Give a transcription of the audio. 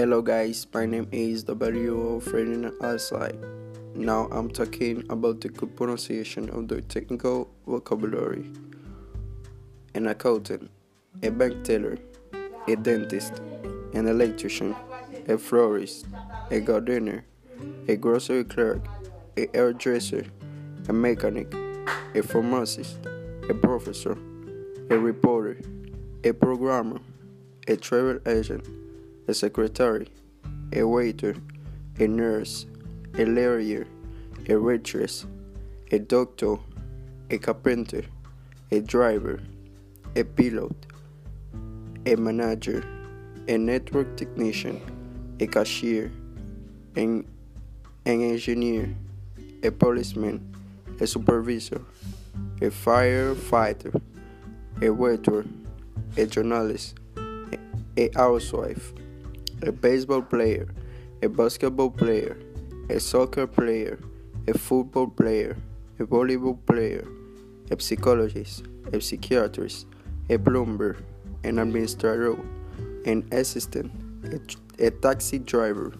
Hello guys, my name is W. Ferdinand. Now I'm talking about the good pronunciation of the technical vocabulary. An accountant, a bank teller, a dentist, an electrician, a florist, a gardener, a grocery clerk, a hairdresser, a mechanic, a pharmacist, a professor, a reporter, a programmer, a travel agent, a secretary, a waiter, a nurse, a lawyer, a waitress, a doctor, a carpenter, a driver, a pilot, a manager, a network technician, a cashier, an, an engineer, a policeman, a supervisor, a firefighter, a waiter, a journalist, a housewife, a baseball player, a basketball player, a soccer player, a football player, a volleyball player, a psychologist, a psychiatrist, a plumber, an administrator, an assistant, a, a taxi driver,